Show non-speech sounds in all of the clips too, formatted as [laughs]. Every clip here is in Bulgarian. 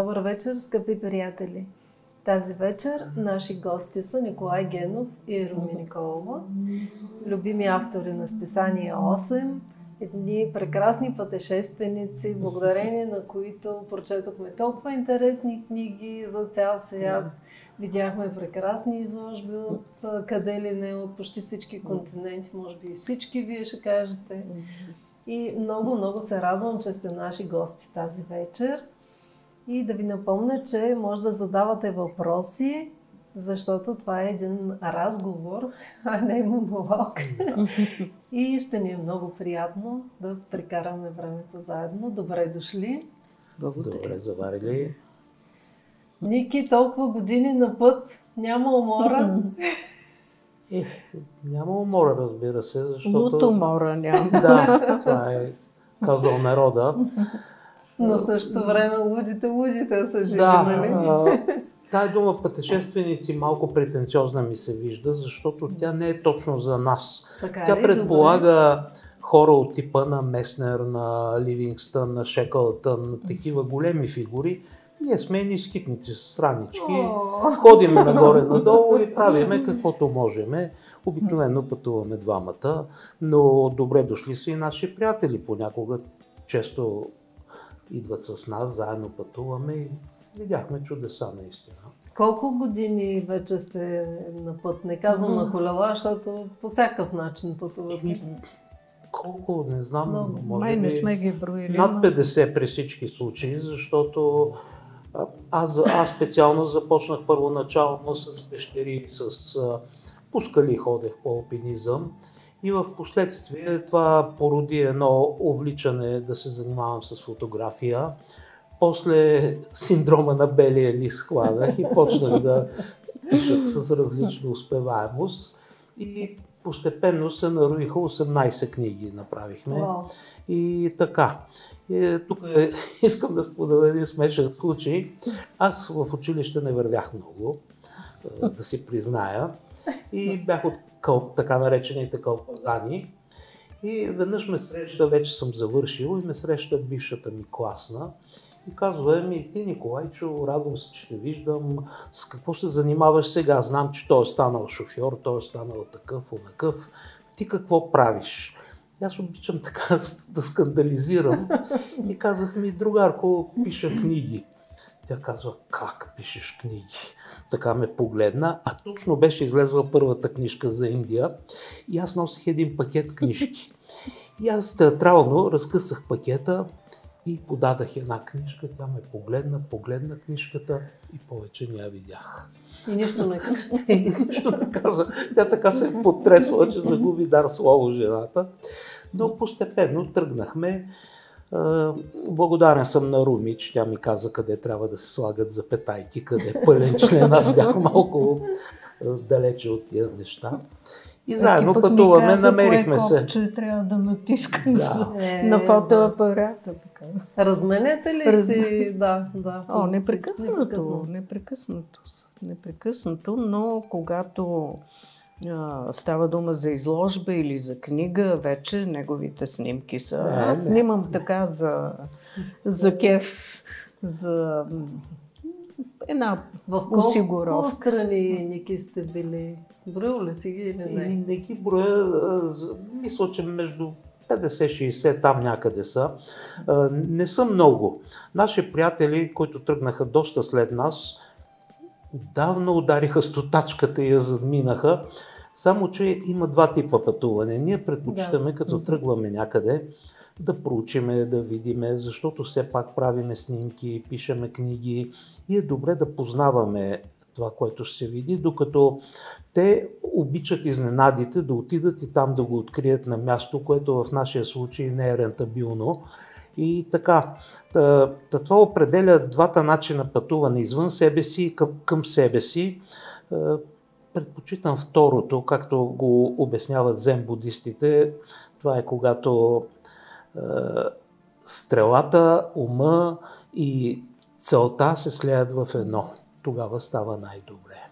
Добър вечер, скъпи приятели! Тази вечер наши гости са Николай Генов и Руми Николова, любими автори на списание 8, едни прекрасни пътешественици, благодарение на които прочетохме толкова интересни книги за цял свят. Видяхме прекрасни изложби от къде ли не, от почти всички континенти, може би и всички вие ще кажете. И много, много се радвам, че сте наши гости тази вечер. И да ви напомня, че може да задавате въпроси, защото това е един разговор, а не монолог. И ще ни е много приятно да прекараме времето заедно. Добре дошли. Благодаря. Добре заварили. Ники, толкова години на път, няма умора. Е, няма умора, разбира се, защото... От умора няма. Да, това е казал народа. Но също време лудите, лудите са живи, да, нали? А, тая дума пътешественици малко претенциозна ми се вижда, защото тя не е точно за нас. Така тя ли? предполага Добре. хора от типа на Меснер, на Ливингстън, на Шекълтън, на такива големи фигури. Ние сме ни скитници с ранички, О! ходиме нагоре-надолу и правиме каквото можеме. Обикновено пътуваме двамата, но добре дошли са и наши приятели. Понякога често идват с нас, заедно пътуваме и видяхме чудеса наистина. Колко години вече сте на път? Не казвам на колела, защото по всякакъв начин пътувате. Колко, не знам, Много. може Май не сме ги броили. над но- 50 при всички случаи, защото а, аз, аз специално започнах първоначално с пещери, с а, по скали ходех по алпинизъм и в последствие това породи едно увличане да се занимавам с фотография. После синдрома на белия лист хванах и почнах да пиша с различна успеваемост. И постепенно се нароиха 18 книги направихме. Вау. И така. И, тук е, [laughs] искам да споделя един смешен случай. Аз в училище не вървях много, е, да си призная. И бях от къл, така наречените кълпазани. И веднъж ме среща, вече съм завършил, и ме среща бившата ми класна. И казва, ми ти Николайчо, радвам се, че те виждам. С какво се занимаваш сега? Знам, че той е станал шофьор, той е станал такъв, онакъв. Ти какво правиш? Аз обичам така [laughs] да скандализирам. И казах ми, другарко, пиша книги. Тя казва, как пишеш книги? Така ме погледна, а точно беше излезла първата книжка за Индия и аз носих един пакет книжки. И аз театрално разкъсах пакета и подадах една книжка. Тя ме погледна, погледна книжката и повече не я видях. И нищо не казвам. [laughs] И нищо не каза. Тя така се е потресла, че загуби дар слово жената. Но постепенно тръгнахме. Благодарен съм на Руми, че тя ми каза къде трябва да се слагат запетайки, къде е пълен член. Аз бях малко далече от тия неща. И А заедно ти пък ми пътуваме, каза намерихме кое се. копче трябва да натискам Да. Е, на фотоапарата. Така. Разменете ли Раз- си? Да, да. О, непрекъснато, Непрекъснато. непрекъснато. Непрекъснато, но когато става дума за изложба или за книга, вече неговите снимки са. Не, Аз не. снимам така за, за кеф, за една В колко осигуровка. страни, Ники, сте били? Сброил ли си ги или не? не ги броя, мисля, че между 50-60 там някъде са. Не са много. Наши приятели, които тръгнаха доста след нас, давно удариха стотачката и я задминаха. Само, че има два типа пътуване. Ние предпочитаме, като тръгваме някъде, да проучиме, да видиме, защото все пак правиме снимки, пишеме книги и е добре да познаваме това, което ще се види, докато те обичат изненадите да отидат и там да го открият на място, което в нашия случай не е рентабилно. И така, та, та това определя двата начина пътуване извън себе си и към, към себе си. Е, Предпочитам второто, както го обясняват зен-будистите. Това е когато е, стрелата, ума и целта се слеят в едно. Тогава става най-добре.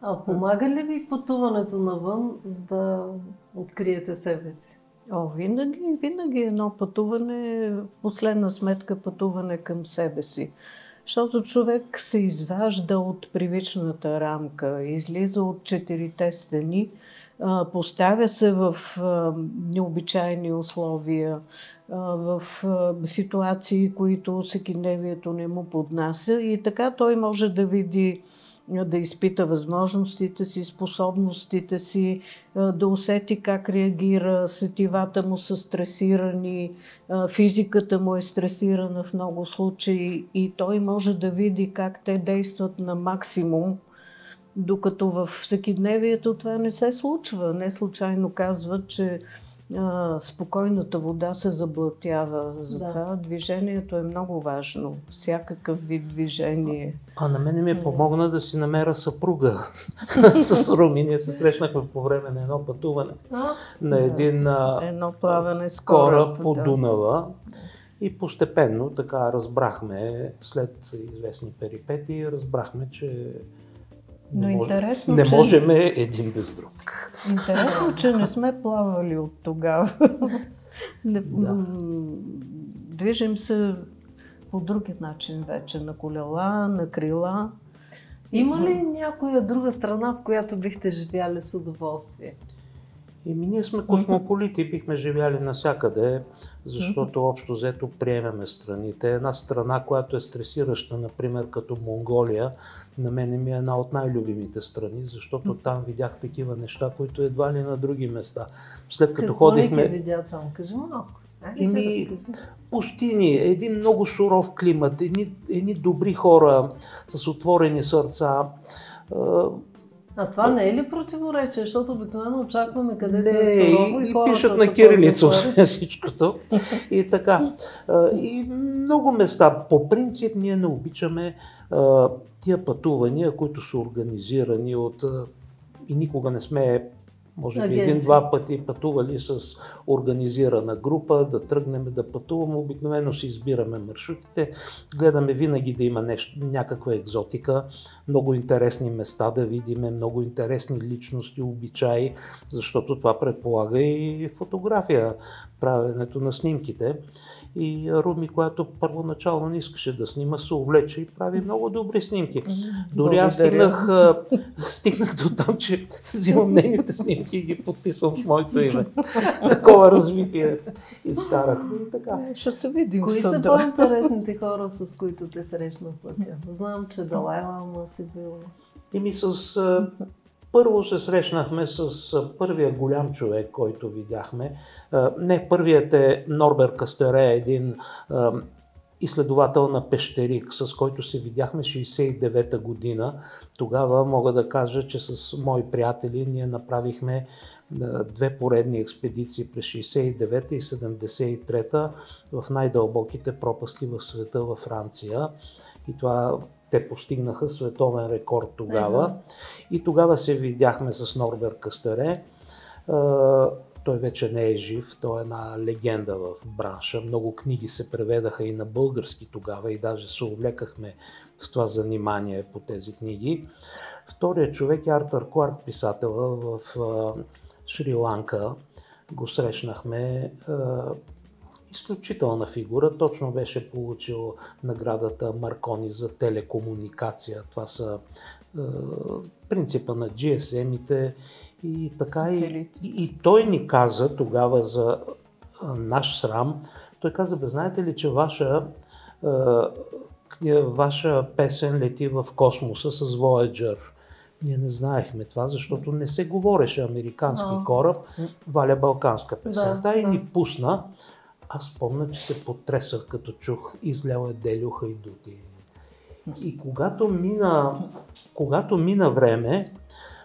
А помага ли ви пътуването навън да откриете себе си? О, винаги, винаги едно пътуване, последна сметка пътуване към себе си. Защото човек се изважда от привичната рамка, излиза от четирите стени, поставя се в необичайни условия, в ситуации, които всекидневието не му поднася и така той може да види да изпита възможностите си, способностите си, да усети как реагира, сетивата му са стресирани, физиката му е стресирана в много случаи и той може да види как те действат на максимум, докато в всекидневието това не се случва. Не случайно казват, че а, спокойната вода се заблатява. Затова да. движението е много важно. Всякакъв вид движение. А на мене ми е помогна да си намеря съпруга [laughs] с Руми. Ние се срещнахме по време на едно пътуване а? на един едно плаване с кораб, кораб по да. Дунава. И постепенно така разбрахме, след известни перипети, разбрахме, че но не, интересно, не че... можем един без друг. Интересно, че не сме плавали от тогава. не, [laughs] да. Движим се по друг начин вече, на колела, на крила. Има ли някоя друга страна, в която бихте живяли с удоволствие? Еми, ние сме космополити, бихме живяли навсякъде, защото общо взето приемаме страните. Една страна, която е стресираща, например, като Монголия, на мен ми е една от най-любимите страни, защото там видях такива неща, които едва ли на други места. След като Какво ходихме... видя там? Кажи малко. Еми, пустини, един много суров климат, едни, едни добри хора с отворени сърца. А това не е ли противоречие? Защото обикновено очакваме където не, е сурово и, и пишат на кирилица освен всичкото. И така. И много места. По принцип ние не обичаме тия пътувания, които са организирани от и никога не сме може би един-два пъти пътували с организирана група, да тръгнем да пътуваме. Обикновено си избираме маршрутите, гледаме винаги да има нещо, някаква екзотика, много интересни места да видиме, много интересни личности, обичаи, защото това предполага и фотография, правенето на снимките. И Руми, която първоначално не искаше да снима, се увлече и прави много добри снимки. Дори аз стигнах, [laughs] стигнах до там, че взимам нейните снимки и ги подписвам с моето име. Такова развитие изкарах. И така. Е, ще се видим. Кои са по-интересните хора, с които те срещна в пътя? Знам, че Далай Лама си бил. Ими с първо се срещнахме с първия голям човек, който видяхме. Не, първият е Норбер Кастере, един изследовател на Пещерик, с който се видяхме 69-та година. Тогава мога да кажа, че с мои приятели ние направихме две поредни експедиции през 69-та и 73-та в най-дълбоките пропасти в света във Франция. И това те постигнаха световен рекорд тогава. Ега. И тогава се видяхме с Норбер Кастере. Той вече не е жив, той е една легенда в бранша. Много книги се преведаха и на български тогава и даже се увлекахме в това занимание по тези книги. Вторият човек е Артър Кларк, писателя в Шри-Ланка. Го срещнахме изключителна фигура. Точно беше получил наградата Маркони за телекомуникация. Това са е, принципа на GSM-ите и така. И, и, той ни каза тогава за е, наш срам, той каза, бе, знаете ли, че ваша, е, ваша песен лети в космоса с Voyager. Ние не знаехме това, защото не се говореше американски кораб, валя балканска песен. Да, и ни пусна. Аз помня, че се потресах като чух изляла Делюха и Дути. И когато мина, когато мина време,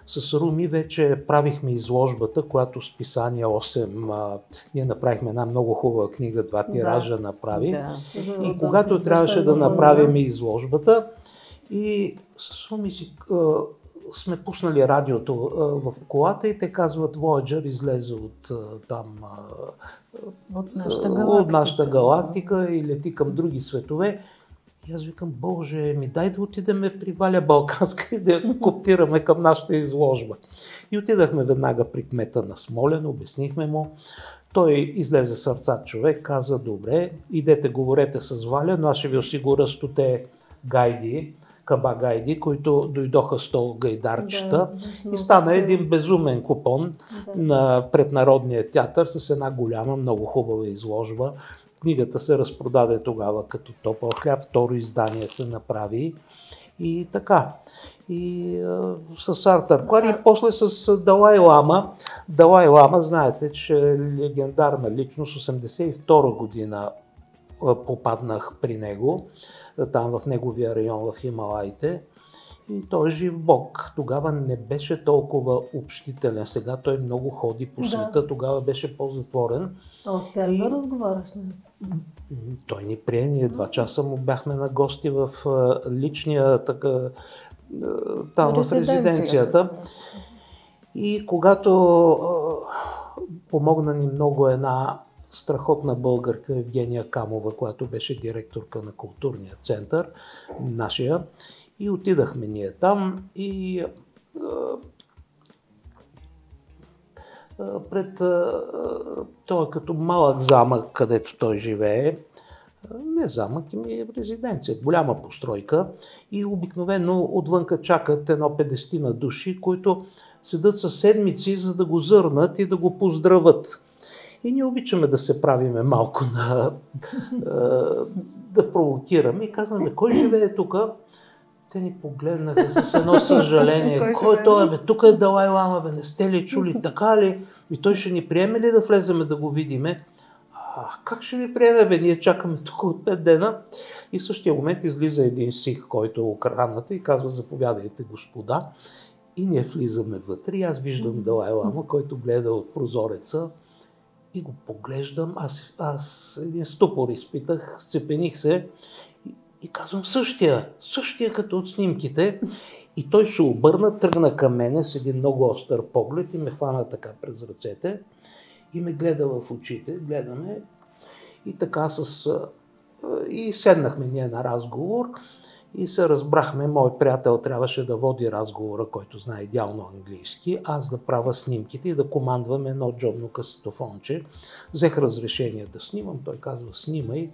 с Руми вече правихме изложбата, която с писание 8, а, ние направихме една много хубава книга, два тиража да, направи. Да. И когато да, трябваше да направим изложбата, и с Руми си сме пуснали радиото в колата и те казват Voyager излезе от там от нашата галактика, от нашата галактика и лети към други светове. И аз викам, Боже, ми дай да отидеме при Валя Балканска и да я коптираме към нашата изложба. И отидахме веднага при кмета на Смолен, обяснихме му. Той излезе сърца човек, каза, добре, идете, говорете с Валя, но аз ще ви осигуря стоте гайди, каба гайди, които дойдоха с то гайдарчета Да, и стана един безумен купон Да. на преднародния театър с една голяма, много хубава изложба. Книгата се разпродаде тогава като топъл хляб, второ издание се направи и така. И а, с Артър Клар и после с Далай Лама. Далай Лама, знаете, че е легендарна личност, 82 година попаднах при него, там в неговия район в Хималаите. И той е жив бог. Тогава не беше толкова общителен. Сега той много ходи по Да. света. Тогава беше по-затворен. А успя И- да разговаряш с него? М, Той ни прие, ние два часа му бяхме на гости в личния така, там в резиденцията. И когато помогна ни много една страхотна българка Евгения Камова, която беше директорка на културния център, нашия, и отидахме ние там и пред той е като малък замък, където той живее, не замък, ами резиденция, голяма постройка. И обикновено отвънка чакат едно 50 на души, които седат със седмици, за да го зърнат и да го поздрават. И ние обичаме да се правиме малко на... да провокираме и казваме, кой живее тук? Те ни погледнаха с едно съжаление. Кой Кой той е, бе? Тук е Далай Лама, бе, не сте ли чули? Така ли? И той ще ни приеме ли да влеземе да го видиме? А, как ще ви приеме, бе? Ние чакаме тук от 5 дена. И в същия момент излиза един сих, който е охраната и казва, заповядайте, господа. И ние влизаме вътре и аз виждам Далай Лама, който гледа от прозореца и го поглеждам. Аз, аз един ступор изпитах, сцепених се и, и казвам същия, същия като от снимките. И той се обърна, тръгна към мене с един много остър поглед и ме хвана така през ръцете и ме гледа в очите, гледаме и така с... И седнахме ние на разговор и се разбрахме, мой приятел трябваше да води разговора, който знае идеално английски, аз да правя снимките и да командвам едно джобно касетофонче. Взех разрешение да снимам, той казва снимай.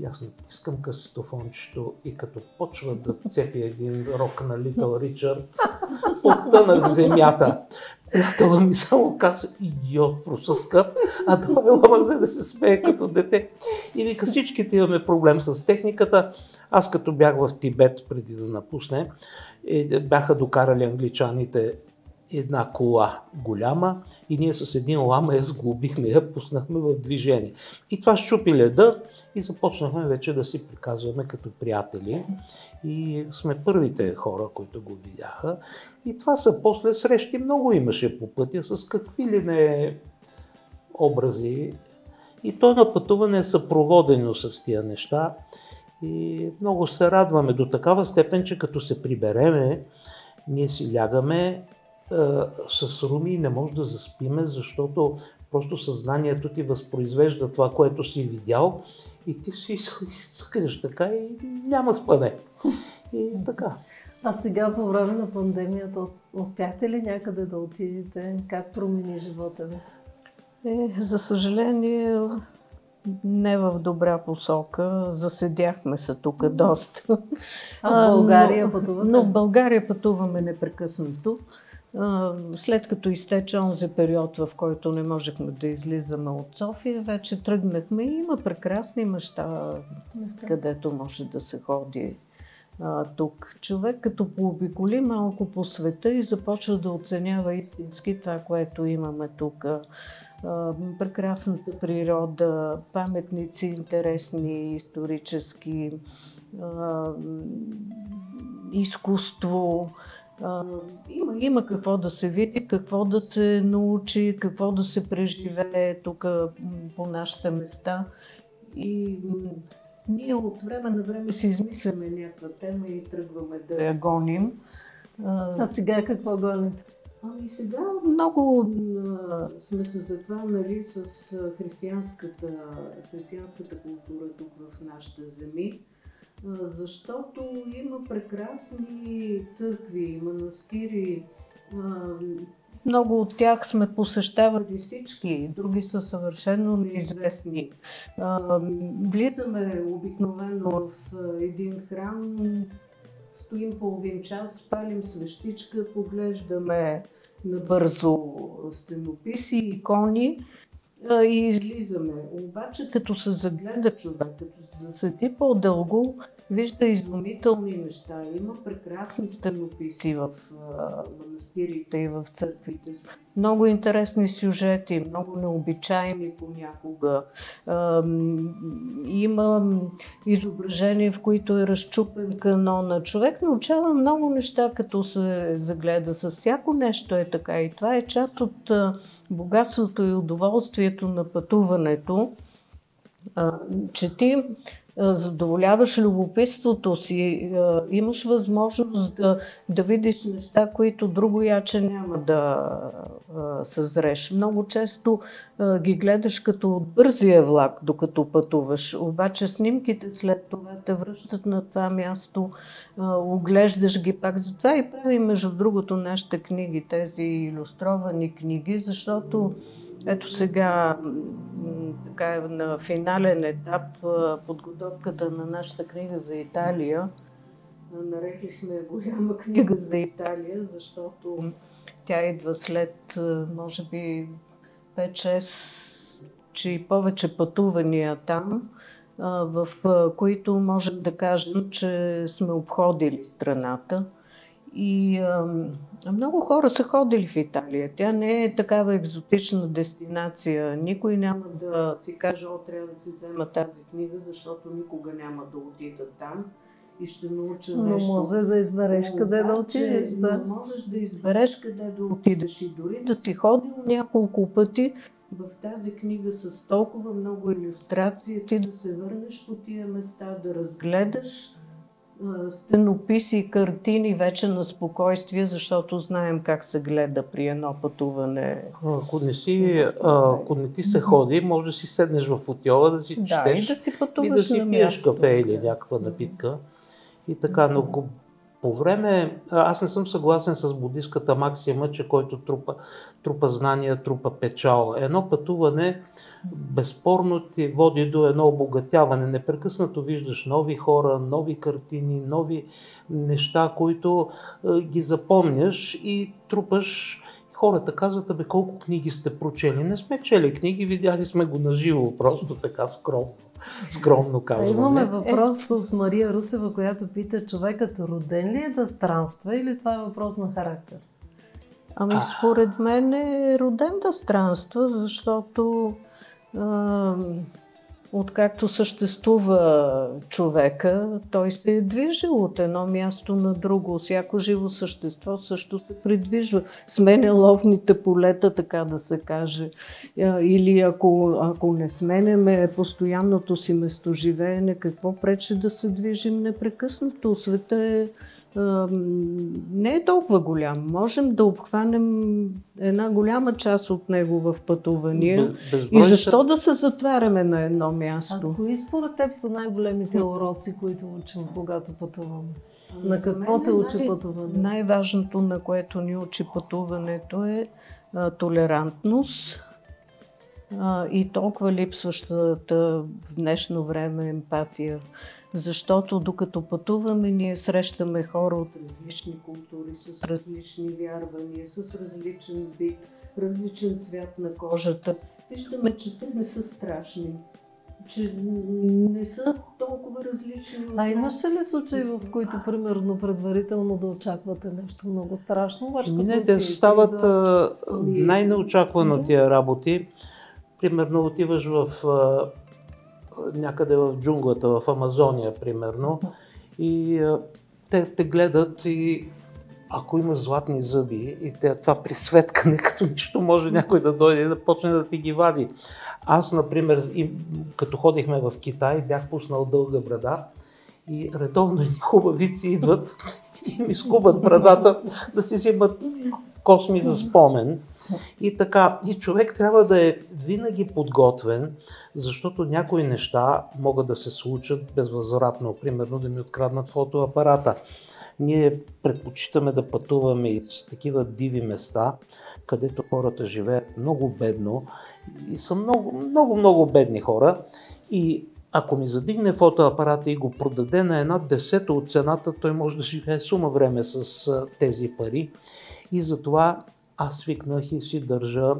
И аз натискам касетофончето и като почва да цепи един рок на Литъл Ричард, потънах земята. Приятела ми само каза, идиот, просъска, а той лама за да се смее като дете. И вика, всичките имаме проблем с техниката. Аз като бях в Тибет преди да напусне, е, бяха докарали англичаните една кола голяма и ние с един лама я сглобихме, я пуснахме в движение. И това щупи леда и започнахме вече да си приказваме като приятели. И сме първите хора, които го видяха. И това са после срещи. Много имаше по пътя с какви ли не образи. И то на пътуване е съпроводено с тия неща. И много се радваме до такава степен, че като се прибереме, ние си лягаме е, с руми и не може да заспиме, защото просто съзнанието ти възпроизвежда това, което си видял и ти си изцъкляш така и няма спане. И така. А сега по време на пандемията ус- успяхте ли някъде да отидете? Как промени живота ви? Е, за съжаление, не в добра посока. Заседяхме се тук доста. А в България но, пътувате? Но в България пътуваме непрекъснато. След като изтече онзи период, в който не можехме да излизаме от София, вече тръгнахме и има прекрасни Места. където може да се ходи а, тук. Човек като пообиколи малко по света и започва да оценява истински това, което имаме тук. Прекрасната природа, паметници интересни, исторически, изкуство. Има, има какво да се види, какво да се научи, какво да се преживее тук по нашите места. И ние от време на време си измисляме някаква тема и тръгваме да я гоним. А сега какво гоните? Ами сега много сме се захванали с а, християнската, християнската култура тук в нашите земи, защото има прекрасни църкви, манастири, много от тях сме посещавали всички, други са съвършено неизвестни. Влизаме обикновено в един храм, стоим половин час, палим свещичка, поглеждаме набързо стенописи, икони и излизаме. Обаче, като се загледа човек, като се засети по-дълго, вижда изумителни неща. Има прекрасни стенописи в манастирите и в църквите. Много интересни сюжети, много необичайни понякога. Има изображения, в които е разчупен канона. Човек научава много неща, като се загледа. С всяко нещо е така. И това е част от богатството и удоволствието на пътуването че ти задоволяваш любопитството си, имаш възможност да, да видиш неща, които друго яче няма да съзреш. Много често ги гледаш като бързия влак, докато пътуваш. Обаче снимките след това те връщат на това място, оглеждаш ги пак. Затова и правим, между другото, нашите книги, тези иллюстровани книги, защото ето сега така, на финален етап подготовката на нашата книга за Италия. Нарекли сме голяма [laughs] книга за Италия, защото тя идва след, може би, 5-6, че и повече пътувания там, в които можем да кажем, че сме обходили страната. И а, много хора са ходили в Италия. Тя не е такава екзотична дестинация. Никой няма да си каже, о, трябва да си взема тази книга, защото никога няма да отида там и ще науча нещо. Но може да избереш Но, къде да отидеш. Да. можеш да избереш къде да отидеш и дори да си ходил няколко пъти в тази книга с толкова много иллюстрации, ти да се върнеш по тия места, да разгледаш стенописи и картини вече на спокойствие, защото знаем как се гледа при едно пътуване. Ако не, си, ако не ти се ходи, може да си седнеш в отела, да си четеш да, и да си, и да си пиеш кафе или някаква напитка. И така, но по време, аз не съм съгласен с буддийската максима, че който трупа, трупа знания, трупа печал. Едно пътуване безспорно ти води до едно обогатяване. Непрекъснато виждаш нови хора, нови картини, нови неща, които ги запомняш и трупаш хората казват, абе колко книги сте прочели. Не сме чели книги, видяли сме го наживо, просто така скромно, скромно казваме. Имаме въпрос от Мария Русева, която пита, човекът роден ли е да странства или това е въпрос на характер? Ами според мен е роден да странства, защото а, откакто съществува човека, той се е движил от едно място на друго. Всяко живо същество също се придвижва. Сменя ловните полета, така да се каже. Или ако, ако не сменяме постоянното си местоживеене, какво пречи да се движим непрекъснато? Света е не е толкова голям. Можем да обхванем една голяма част от него в пътувания. И защо да се затваряме на едно място? А кои според теб са най-големите уроци, които учим, когато пътуваме? На какво те учи най- пътуване? Най-важното, на което ни учи пътуването е а, толерантност а, и толкова липсващата в днешно време емпатия защото докато пътуваме, ние срещаме хора от различни култури, с различни вярвания, с различен вид, различен цвят на кожата. Виждаме, че те не са страшни, че не са толкова различни. А имаш ли случаи, в които, примерно, предварително да очаквате нещо много страшно? Не, те стават да... най-неочаквано тия работи. Примерно отиваш в някъде в джунглата, в Амазония, примерно, и те те гледат и ако имаш златни зъби и те, това присветкане, [laughs] като нищо може някой да дойде и да почне да ти ги вади. Аз, например, и, като ходихме в Китай, бях пуснал дълга брада и редовно [laughs] хубавици идват и ми скубат брадата да си взимат косми за спомен. И така, и човек трябва да е винаги подготвен, защото някои неща могат да се случат безвъзвратно. Примерно да ми откраднат фотоапарата. Ние предпочитаме да пътуваме и с такива диви места, където хората живеят много бедно и са много, много, много бедни хора. И ако ми задигне фотоапарата и го продаде на една десета от цената, той може да живее сума време с тези пари. И затова аз свикнах и си държа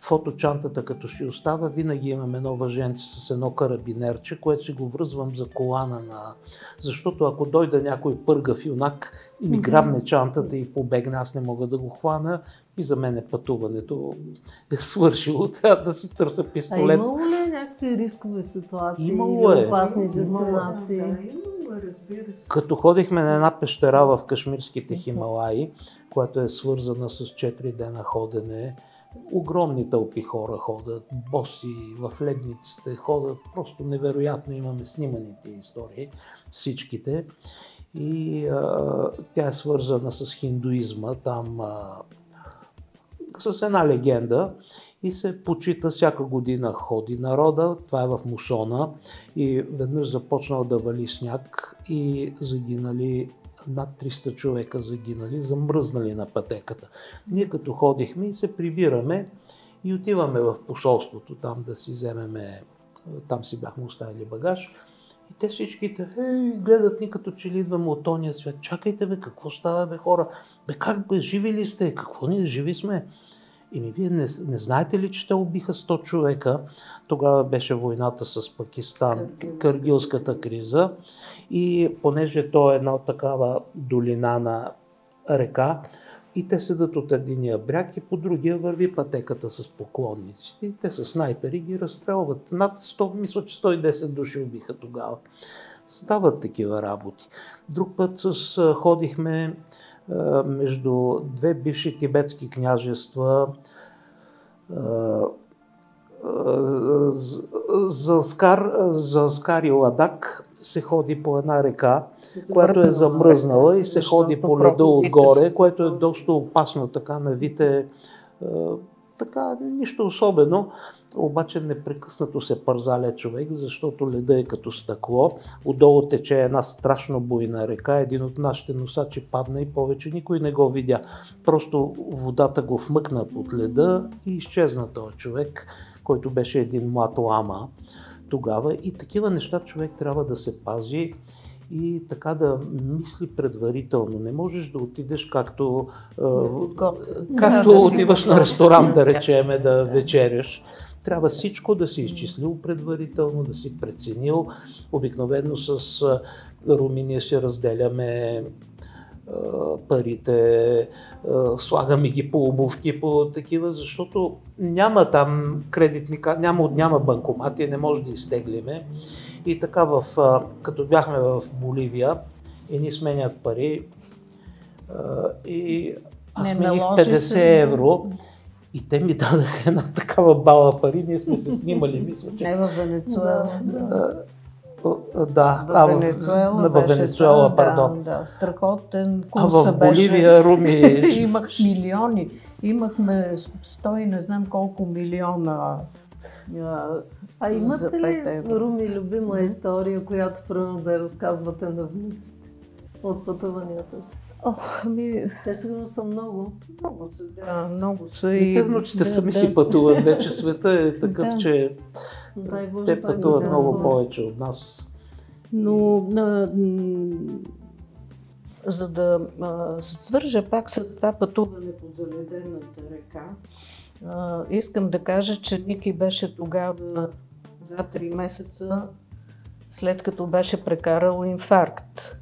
фоточантата, като си остава, винаги имам едно въженце с едно карабинерче, което си го връзвам за колана на... Защото ако дойде някой пъргав юнак и ми грабне чантата и побегне, аз не мога да го хвана и за мен е пътуването е свършило. [laughs] Трябва да си търся пистолет. А имало ли някакви рискови ситуации имало или е. опасни дестинации? Да, Като ходихме на една пещера в Кашмирските Хималаи, която е свързана с 4 дена ходене, огромни тълпи хора ходят, боси в ледниците, ходят просто невероятно. Имаме сниманите истории, всичките. И а, тя е свързана с хиндуизма. Там а, с една легенда и се почита всяка година ходи народа. Това е в Мусона и веднъж започнал да вали сняг и загинали над 300 човека загинали, замръзнали на пътеката. Ние като ходихме и се прибираме и отиваме в посолството там да си вземеме, там си бяхме оставили багаж. И те всичките е, гледат ни като че ли идваме от тония свят. Чакайте бе, какво става бе хора? Бе как бе, живи ли сте? Какво ние живи сме? ми вие не, не знаете ли, че те убиха 100 човека? Тогава беше войната с Пакистан, Къргилската криза. И понеже то е една такава долина на река, и те седат от единия бряг и по другия върви пътеката с поклонниците. Те с снайпери ги разстрелват. Над 100, мисля, че 110 души убиха тогава. Стават такива работи. Друг път с, ходихме между две бивши тибетски княжества, за Скар, за Скар и Ладак се ходи по една река, която е замръзнала и се ходи по леда отгоре, което е доста опасно, така навите, така нищо особено обаче непрекъснато се пързаля човек, защото леда е като стъкло. Отдолу тече една страшно буйна река. Един от нашите носачи падна и повече никой не го видя. Просто водата го вмъкна под леда и изчезна този човек, който беше един млад лама тогава. И такива неща човек трябва да се пази и така да мисли предварително. Не можеш да отидеш както, както отиваш на ресторант, да речеме, да вечеряш. Трябва всичко да си изчислил предварително, да си преценил. Обикновено с Руминия си разделяме парите, слагаме ги по обувки, по такива, защото няма там кредитни, няма, няма банкомати, не може да изтеглиме. И така, в, като бяхме в Боливия, и ни сменят пари, и аз смених 50 евро. И те ми дадаха една такава бала пари, ние сме се снимали, мисля, че... Не в Венецуела. Да, а, в Венецуела, в Венецуела, да, пардон. Да, страхотен курс А в Боливия, беше... Руми... [laughs] Имах милиони. Имахме сто не знам колко милиона а имате ли, Руми, любима история, която примерно да разказвате на внуците от пътуванията си? Ох, ами... Те сигурно са много. Много са, да, много са. И, те внучите да, сами да. си пътуват. Вече света е такъв, да. че Дай Боже, те пътуват да много повече от нас. Но на, за да а, свържа пак с това пътуване по заледената река, искам да кажа, че Ники беше тогава 2-3 месеца след като беше прекарал инфаркт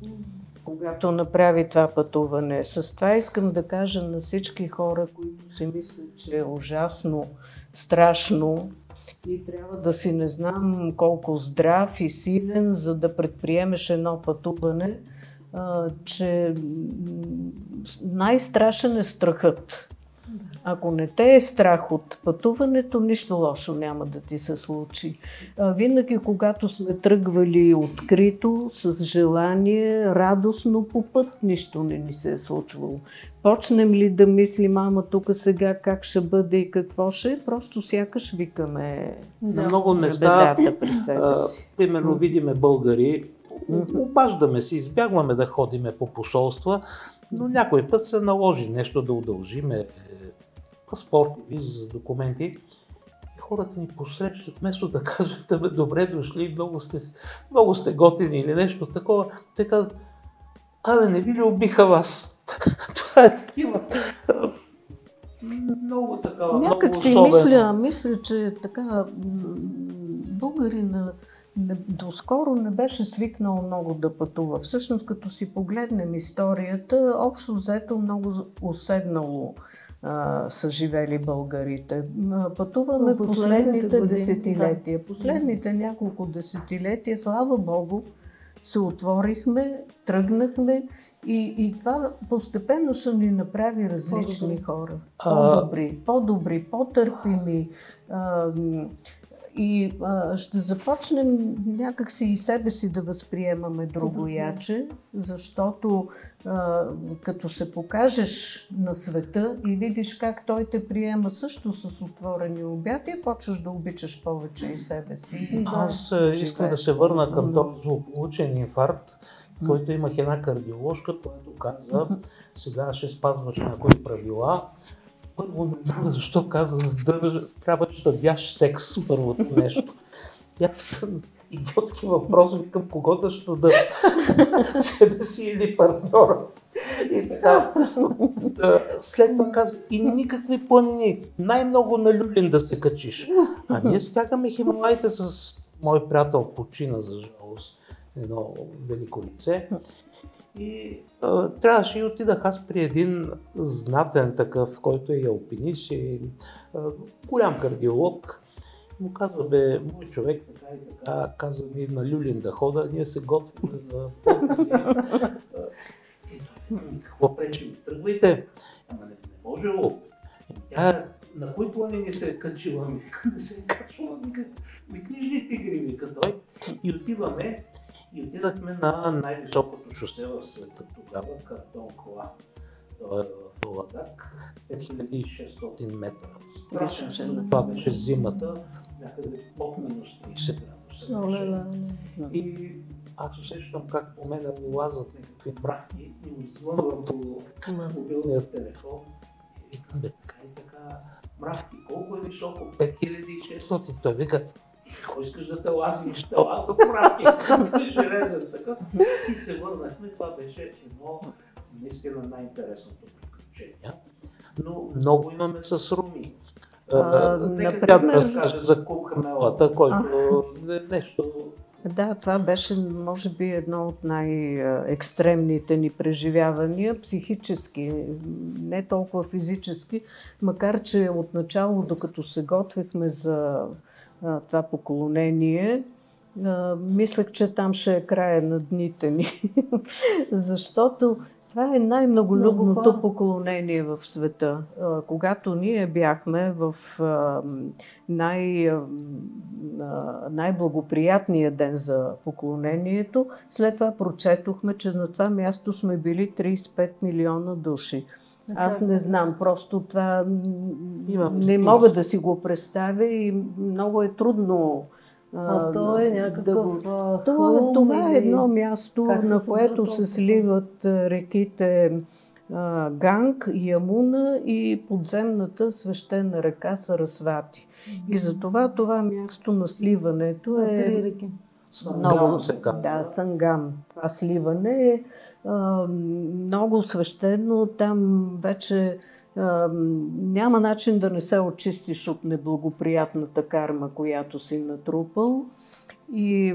когато направи това пътуване. С това искам да кажа на всички хора, които си мислят, че е ужасно, страшно и трябва да си не знам колко здрав и силен, за да предприемеш едно пътуване, че най-страшен е страхът. Ако не те е страх от пътуването, нищо лошо няма да ти се случи. Винаги, когато сме тръгвали открито, с желание, радостно по път, нищо не ни се е случвало. Почнем ли да мислим, ама тук сега как ще бъде и какво ще, просто сякаш викаме на много места. Себе примерно видиме българи, обаждаме се, избягваме да ходиме по посолства, но някой път се наложи нещо да удължиме е, паспорти, визи документи. И хората ни посрещат, вместо да [laughs] кажат, бе, добре дошли, много сте, много сте готини или нещо такова. Те казват, абе, не ви ли убиха вас? [laughs] Това е такива. Много такава, Някак много си мисля, мисля, че така българина не, доскоро не беше свикнал много да пътува. Всъщност, като си погледнем историята, общо взето много уседнало а, са живели българите. Пътуваме последните последните години, десетилетия. Последните няколко десетилетия, слава Богу, се отворихме, тръгнахме и, и това постепенно ще ни направи различни По-добри. хора. По-добри, по-добри, по-търпими. А, и а, ще започнем някакси и себе си да възприемаме другояче, защото а, като се покажеш на света и видиш как той те приема също с отворени обятия, почваш да обичаш повече и себе си. Аз искам да се върна към този злополучен инфаркт, който имах една кардиоложка, която каза, сега ще спазваш някои правила. Първо не знам защо каза, сдържа, трябваше да дяш секс първото нещо. И аз идиотски въпрос, викам кого да ще да себе си или партньора. И така. Да, след това казва, и никакви планини, най-много на Люлин да се качиш. А ние стягаме Хималайте с мой приятел почина, за жалост, едно велико лице. И а, трябваше и отидах аз при един знатен такъв, който е алпинист и а, голям кардиолог. Му казва, бе, мой човек така и така, казва ми на Люлин да хода, ние се готвим за и какво пречи? Тръгвайте. Ама не, не можело. И Тя на кои планини се е качила? Ми, не се е качвала никак. Ми книжните игри, вика той. И отиваме и отидахме на най-високото шосе в света тогава, Картон Кола. То е в Ладак, 5600 метра. Страшен сън. Това беше зимата, някъде под минус 30 градуса. И аз усещам как по мен лазат някакви мравки и ми звънвам по мобилния телефон. И викам, бе, така и така, мравки, колко е високо? 5600. Той вика, кой искаш да те лази? Ще лазат мравки. Той е железен така. И се върнахме. Това беше едно наистина най-интересното приключение. Но много имаме с Руми. А, А, Нека тя да разкаже за Кукхамелата, който е нещо Да, това беше, може би, едно от най-екстремните ни преживявания, психически, не толкова физически, макар че отначало, докато се готвихме за а, това поклонение, а, мислех, че там ще е края на дните ни, [laughs] защото това е най-многолюбното поклонение в света. Когато ние бяхме в най, най-благоприятния ден за поклонението, след това прочетохме, че на това място сме били 35 милиона души. Аз не знам, просто това м, Имам не мога да си го представя и много е трудно. А то е някакъв да го- това, хълм това е едно място, на което се сливат реките а, Ганг, Ямуна и подземната свещена река Сарасвати. И затова това място на сливането е Три реки. Сангам се казва. да, Сангам. Това сливане е много свещено. Там вече няма начин да не се очистиш от неблагоприятната карма, която си натрупал. И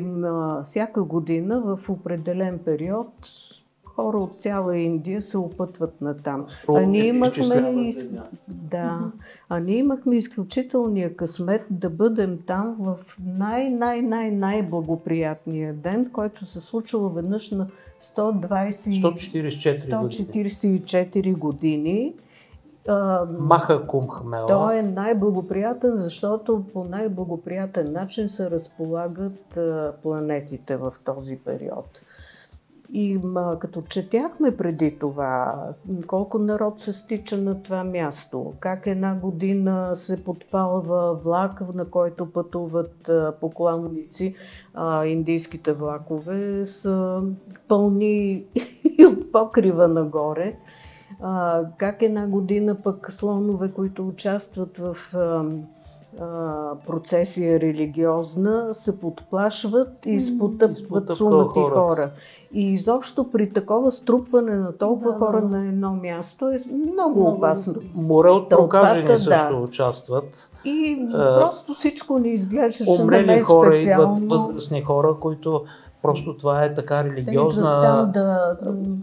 всяка година в определен период хора от цяла Индия се опътват на там. А ние имахме, Изчисляват из... деня. да, а ние имахме изключителния късмет да бъдем там в най-най-най-най-благоприятния ден, който се случва веднъж на 120... 144 години. 144 години. А, Маха Кумхмела. той е най-благоприятен, защото по най-благоприятен начин се разполагат планетите в този период. И ма, като четяхме преди това, колко народ се стича на това място, как една година се подпалва влак, на който пътуват а, поклонници, а, индийските влакове са пълни [laughs] и от покрива нагоре. А, как една година пък слонове, които участват в а, процесия религиозна, се подплашват и изпотъпват сумати хора. И изобщо при такова струпване на толкова да, хора на едно място е много, много опасно. Море от прокажени също да. участват. И а, просто всичко не изглеждаше Умрели хора, специално. идват възрастни хора, които Просто това е така религиозна... Там да,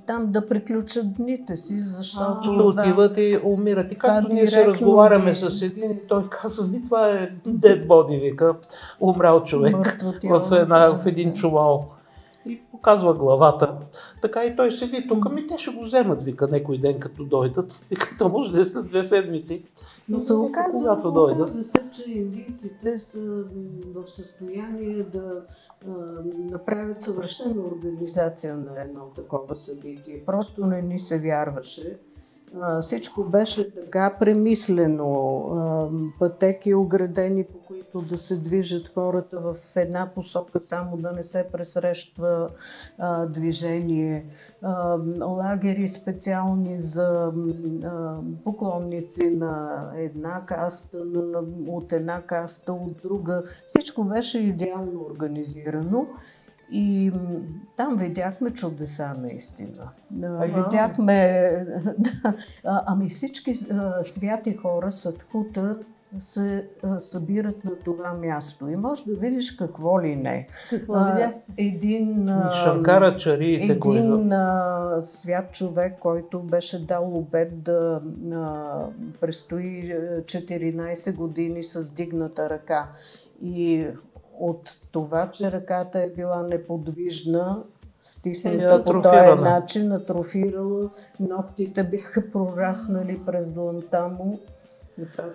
там да приключат дните си, защото... А, да отиват и умират. И както ние се разговаряме ми... с един, той казва, ми това е dead body, вика, умрял човек [laughs] в, една, в един чувал показва главата. Така и той седи тук, ами те ще го вземат, вика, некой ден като дойдат. [laughs] Вика, то може да е след две седмици. Но оказа, когато дойдат. се, че индийците са в състояние да а, направят съвършена организация на едно такова събитие. Просто не ни се вярваше. Всичко беше така премислено. Пътеки оградени, по които да се движат хората в една посока, само да не се пресрещва движение. Лагери специални за поклонници на една каста, от една каста, от друга. Всичко беше идеално организирано. И там видяхме чудеса наистина. Ага. Видяхме, [laughs] да, ами всички святи хора, садхута, се събират на това място. И можеш да видиш какво ли не. Какво а, един Шанкара чариите, един а, свят човек, който беше дал обед да а, престои 14 години с дигната ръка. И от това, че ръката е била неподвижна, стисната по този начин, атрофирала, ногтите бяха прораснали през дланта му.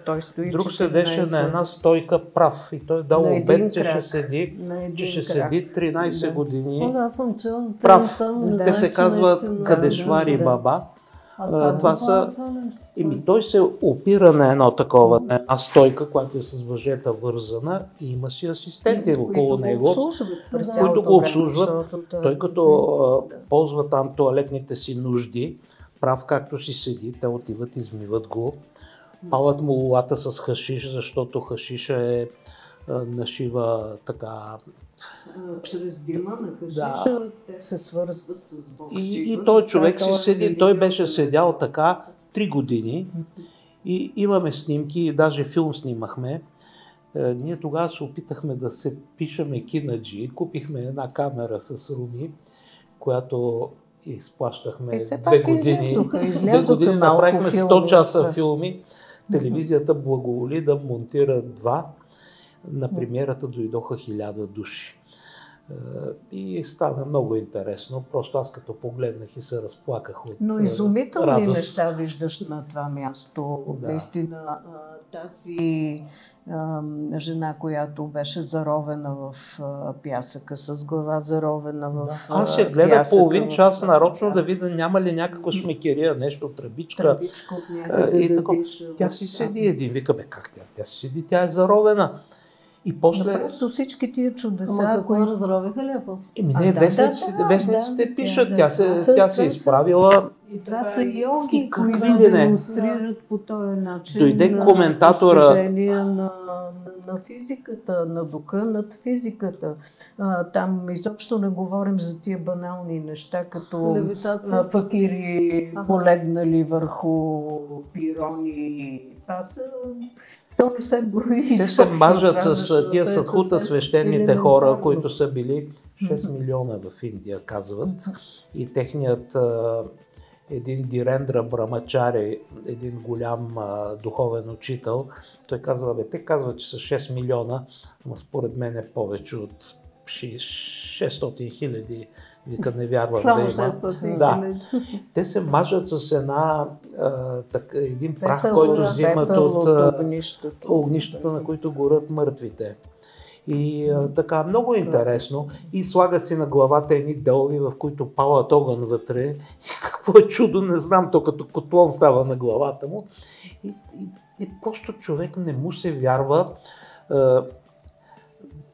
Той стои Друг седеше на една стойка прав и той е дал обед, че ще седи, че ще седи 13 да. години. О, аз съм чела за прав. Да, Те се казват Кадешвари да, баба. А, това са... Еми, той се опира на едно такова, на една стойка, която е с въжета вързана и има си асистенти около него, които го обслужват. Той като ползва там туалетните си нужди, прав както си седи, те отиват, измиват го, палят му лулата с хашиш, защото хашиша е нашива така чрез дима на хашиша, да. те се свързват с боксива. И, и той човек си седи, той беше седял така три години и имаме снимки, даже филм снимахме. Е, ние тогава се опитахме да се пишеме кинаджи, купихме една камера с руми, която изплащахме две години. Излязоха, две години направихме 100 часа филми. Телевизията благоволи да монтира два на премиерата дойдоха хиляда души. Е, и стана много интересно. Просто аз като погледнах и се разплаках от Но изумителни радост. неща виждаш на това място. Да. Наистина тази жена, която беше заровена в пясъка, с глава заровена в Аз ще гледах половин час нарочно да видя няма ли някаква шмекерия, нещо, тръбичка. Тръбичка от някъде и да, да Тя си седи един, вика, бе как тя? Тя си седи, тя е заровена. И после... Но просто всички тия чудеса, Ама които разровиха ли я после? Еми не, да, вестниците, да, да, вестниците да, пишат, да, тя се, да, тя се изправила. И това са йоги, които да демонстрират по този начин. Дойде на коментатора. На, на, на физиката, на духа над физиката. А, там изобщо не говорим за тия банални неща, като а, факири полегнали върху пирони. Това са то не се брои. Те се мажат с тия садхута свещените хора, които са били 6 милиона в Индия, казват. И техният един Дирендра Брамачари, един голям а, духовен учител, той казва, бе, те казват, че са 6 милиона, но според мен е повече от 600 хиляди, вика не вярвам Само да има. 600 да. Те се мажат с една, а, так, един прах, който взимат от огнищата, на които горят мъртвите. И а, така, много интересно. И слагат си на главата едни дълги, в които палат огън вътре. И [laughs] какво е чудо, не знам, то като котлон става на главата му. И, и, и просто човек не му се вярва. А,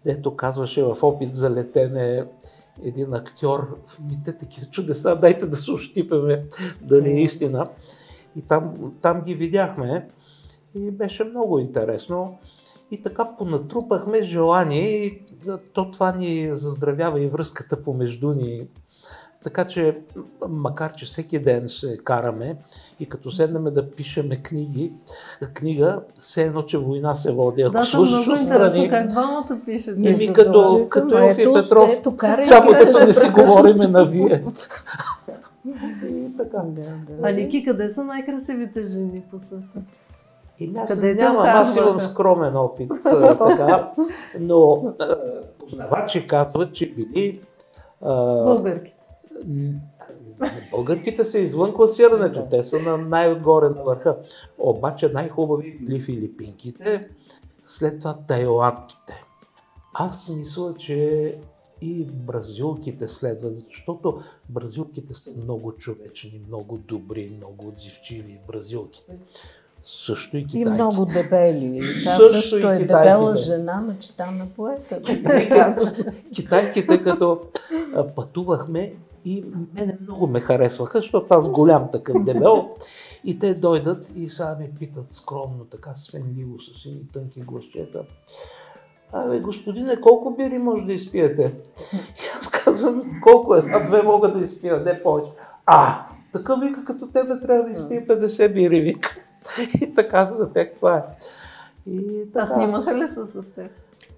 ето казваше в опит за летене един актьор, ми те такива чудеса, дайте да се ощипеме дали е истина. И там, там ги видяхме и беше много интересно. И така понатрупахме желание и то това ни заздравява и връзката помежду ни. Така че, макар че всеки ден се караме и като седнем да пишеме книги, книга, все едно, че война се води. Ако да, слушаш много интересно как двамата пишете. Еми като, като Елф и Петров, ето, само като не си говориме на вие. и така. Да, да. А Ники, къде са най-красивите жени по света? И аз Къде нямам, аз имам скромен опит, така, но познавачи казват, че били... Българки. Българките са извън класирането, те са на най-отгоре на върха. Обаче най-хубави били филипинките, след това тайландките. Аз мисля, че и бразилките следват, защото бразилките са много човечни, много добри, много отзивчиви бразилките. Също и китайците. И много дебели. Та също, също е дебела жена, мечта на поета. Китайките, като пътувахме и мене много ме харесваха, защото аз голям такъв дебел. И те дойдат и сега ме питат скромно, така свенливо, с едни тънки гласчета. Абе, господине, колко бири може да изпиете? И аз казвам, колко една-две мога да изпия, не повече. А, такъв вика, като тебе трябва да изпие 50 бири, вика. И така за тях това е. И така, а снимаха ли са с теб?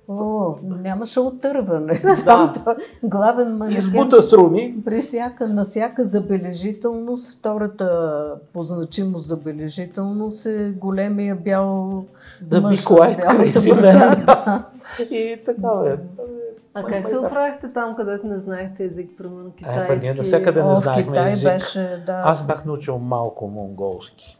О, нямаше отърване. Да. [laughs] главен манекен. Избута струни. При всяка, на всяка забележителност, втората по значимост забележителност е големия бял Да би quite crazy И така е. А как се оправихте там, където не знаехте език, примерно китайски? Е, ние навсякъде не знаехме Китай език. Беше, да. Аз бях научил малко монголски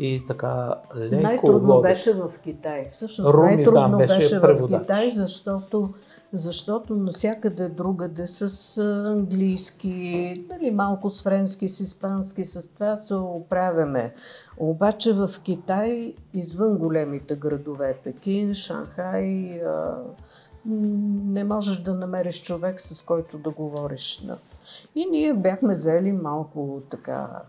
и така леко Най-трудно водещ. беше в Китай. Всъщност Руми най-трудно беше, беше в Китай, защото, защото навсякъде другаде с английски, нали, малко с френски, с испански, с това се оправяме. Обаче в Китай, извън големите градове, Пекин, Шанхай, не можеш да намериш човек, с който да говориш и ние бяхме взели малко така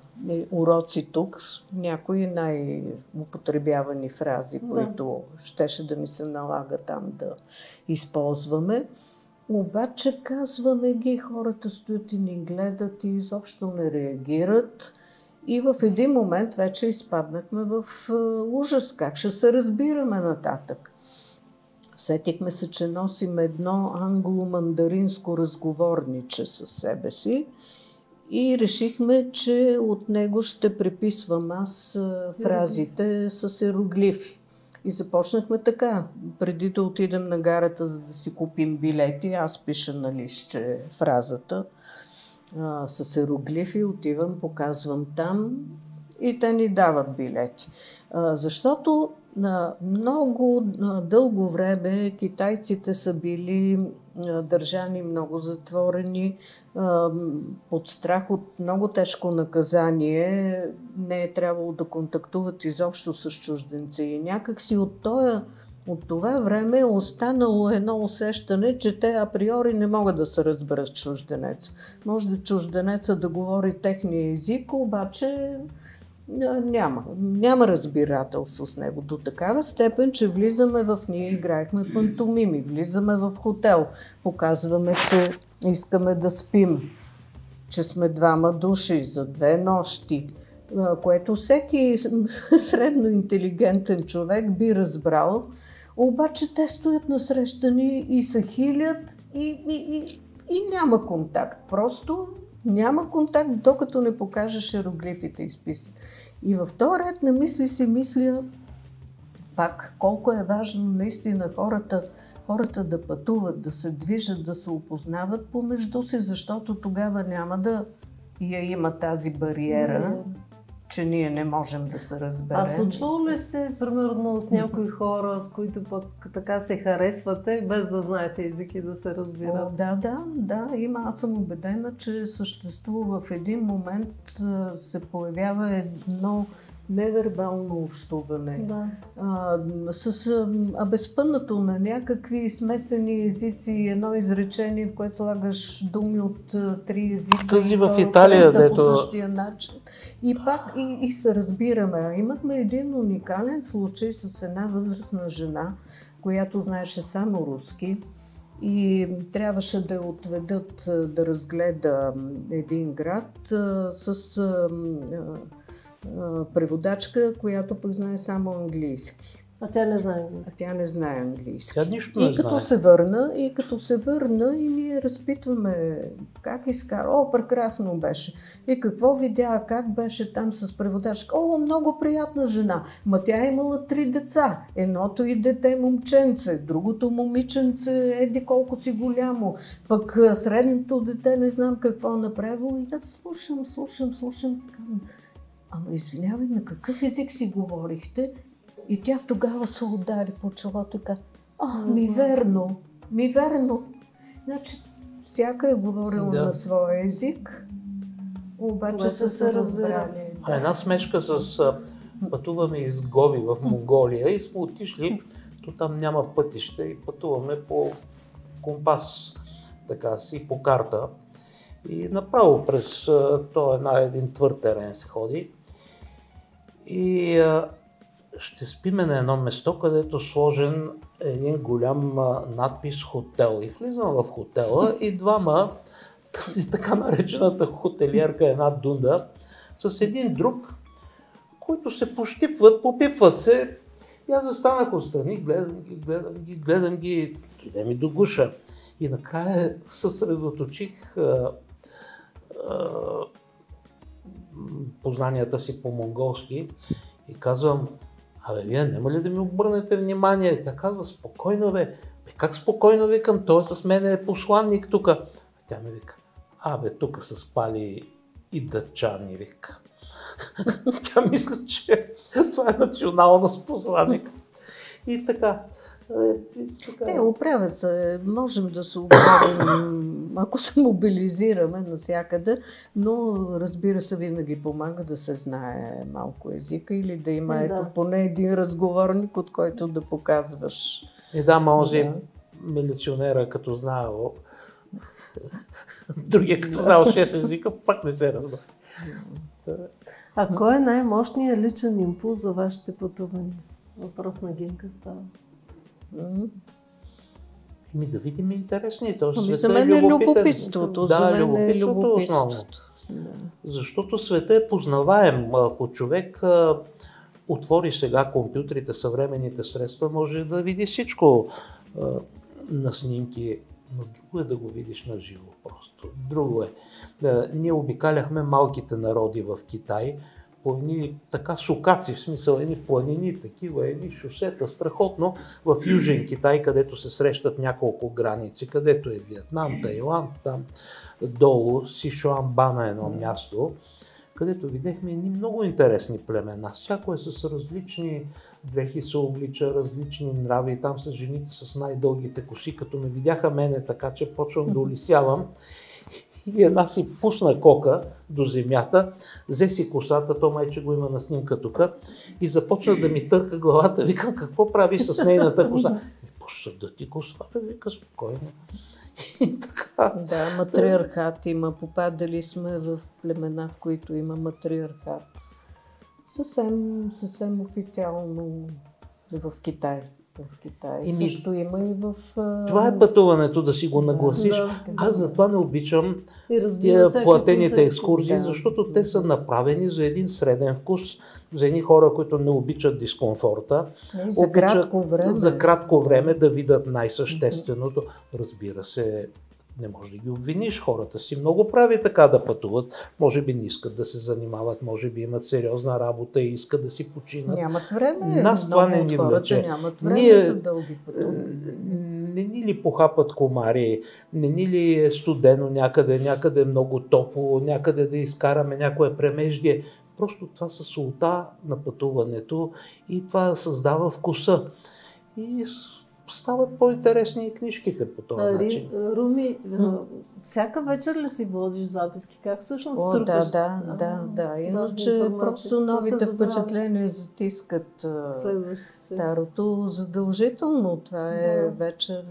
уроци тук, някои най-употребявани фрази, да. които щеше да ни се налага там да използваме. Обаче казваме ги, хората стоят и ни гледат и изобщо не реагират. И в един момент вече изпаднахме в е, ужас. Как ще се разбираме нататък? Сетихме се, че носим едно англо-мандаринско разговорниче със себе си и решихме, че от него ще преписвам аз фразите с ероглифи. И започнахме така. Преди да отидем на гарата, за да си купим билети, аз пиша на лище фразата а, с ероглифи, отивам, показвам там и те ни дават билети. А, защото много дълго време китайците са били държани много затворени, под страх от много тежко наказание. Не е трябвало да контактуват изобщо с чужденци. И някакси от, тоя, от това време е останало едно усещане, че те априори не могат да се разберат чужденец. Може да чужденеца да говори техния език, обаче няма. Няма разбирателство с него. До такава степен, че влизаме в... Ние играехме пантомими. Влизаме в хотел. Показваме, че искаме да спим. Че сме двама души за две нощи. Което всеки [laughs] средно интелигентен човек би разбрал. Обаче те стоят насреща ни и се хилят и, и, и, и няма контакт. Просто няма контакт, докато не покажеш иероглифите изписани. И във този ред на мисли си мисля пак колко е важно наистина хората, хората да пътуват, да се движат, да се опознават помежду си, защото тогава няма да я има тази бариера, че ние не можем да се разберем. А случвало ли се, примерно, с някои хора, с които пък така се харесвате, без да знаете език и да се разбират? О, да, да, да, има. Аз съм убедена, че съществува в един момент се появява едно невербално общуване. Да. А, с а, безпънато на някакви смесени езици, едно изречение, в което слагаш думи от а, три езика. Тази в Италия, да, дето... По същия начин. И пак и, и се разбираме. Имахме един уникален случай с една възрастна жена, която знаеше само руски и трябваше да я отведат да разгледа един град с преводачка, която пък знае само английски. А тя не знае А тя не знае английски. Тя нищо не и като знае. се върна, и като се върна, и ние разпитваме как изкара. О, прекрасно беше. И какво видя, как беше там с преводачка. О, много приятна жена. Ма тя е имала три деца. Едното и дете момченце, другото момиченце, еди колко си голямо. Пък средното дете не знам какво направило. И да слушам, слушам, слушам. Казвам, Ама извинявай, на какъв език си говорихте? И тя тогава се удари по челото и каза, а, ми верно, ми верно. Значи, всяка е говорила Да. на своя език, обаче Когато са се разбирали. А една смешка с пътуваме из Гоби в Монголия и сме отишли, то там няма пътища и пътуваме по компас, така си, по карта. И направо през то една, един твърд терен се ходи. И а, ще спиме на едно место, където сложен един голям а, надпис хотел. И влизам в хотела и двама, тази така наречената хотелиерка, една дунда, с един друг, които се пощипват, попипват се. И аз застанах отстрани, гледам ги, гледам ги, гледам ги, дойде ми до гуша. И накрая съсредоточих а, а, познанията си по монголски и казвам, абе, вие няма ли да ми обърнете внимание? Тя казва, спокойно бе. Бе, как спокойно викам? Той с мен е посланник тук. Тя ми вика, абе, тук са спали и дъчани, вика. [laughs] Тя мисля, че това е националност посланник. И така. Е, така. Те оправят се, можем да се оправим, ако се мобилизираме навсякъде, но разбира се, винаги помага да се знае малко езика или да има Да. ето, поне един разговорник, от който да показваш. И да, може Да. милиционера, като знаел, другия като знаел 6 езика, пак не се разбра. А кой е най-мощният личен импулс за вашите пътувания? Въпрос на Гинка става. Ами да видим интересни. То Ами света за мен е любопитството. Да, за мен е любопитството е основно. любопитството. Да. Защото света е познаваем. Ако човек а, отвори сега компютрите, съвременните средства, може да види всичко а, на снимки, но друго е да го видиш на живо просто. Друго е. А, ние обикаляхме малките народи в Китай по едни така сукаци, в смисъл едни планини, такива, едни шосета, страхотно в Южен Китай, където се срещат няколко граници, където е Виетнам, Тайланд, там долу, Сишуанба на едно място, където видяхме едни много интересни племена. Всяко е с различни дрехи се облича, различни нрави. Там са жените с най-дългите коси, като ме видяха мене така, че почвам да [laughs] улисявам. И една си пусна кока до земята, взе си косата, то майче го има на снимка тук, и започна да ми търка главата. Викам, какво прави с нейната коса? Ми, посъда ти косата, вика, спокойно. И така. Да, матриархат има. Попадали сме в племена, в които има матриархат. Съвсем, съвсем официално в Китай. В Китай. Еми, Също има и в... Това е пътуването да си го нагласиш. Да. Аз затова не обичам И тия платените екскурзии, да. защото те са направени за един среден вкус, за едни хора, които не обичат дискомфорта. Не, за обичат кратко време. За кратко време да видят най-същественото. Разбира се, не може да ги обвиниш. Хората си много прави така да пътуват. Може би не искат да се занимават, може би имат сериозна работа и искат да си починат. Нямат време. Нас това не ни влече. Нямат време Ние- за дълги пътувания. Не ни ли похапат комари, не ни ли е студено някъде, някъде много топло, някъде да изкараме някое премеждие. Просто това са солта на пътуването и това създава вкуса. И стават по-интересни и книжките по този А, начин. Ри- Руми, а, всяка вечер ли си водиш записки? Как всъщност О, да, да, да, да. Иначе просто новите впечатления затискат старото. Задължително това е Да. вечер.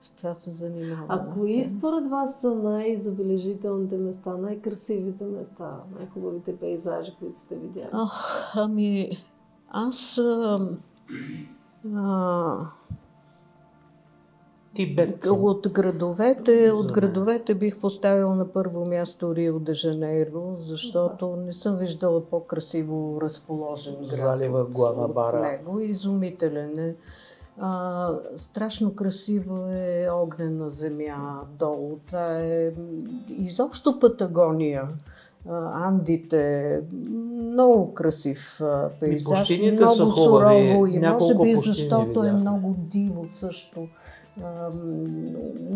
С това се занимава. А кои според вас са най-забележителните места, най-красивите места, най-хубавите пейзажи, които сте видяли? Ах, ами, аз а, а, Тибет. от градовете, от градовете бих поставил на първо място Рио де Жанейро, защото не съм виждала по-красиво разположен град. Залива Гуанабара. от него. Изумителен е. А, страшно красиво е огнена земя долу. Това е изобщо Патагония. А, Андите, много красив а, пейзаж, пустините много са хубави, сурово и може би защото е видяхме. много диво също.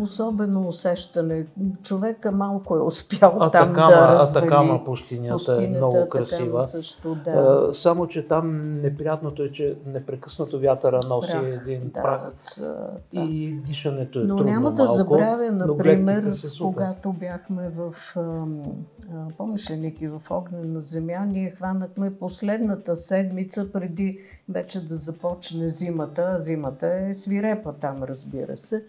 Особено усещане. Човека малко е успял там да Атакама, развали Атакама пустинята е пустинята, много Атакама красива. Също, да. А, само, че там неприятното е, че непрекъснато вятъра носи Прах, един да, прах а, да. и дишането е Но трудно няма да малко, забравя, например, когато бяхме в, а, помниш ли, Ники, в Огнена земя, ние хванахме последната седмица преди вече да започне зимата. Зимата е свирепа там, разбира се.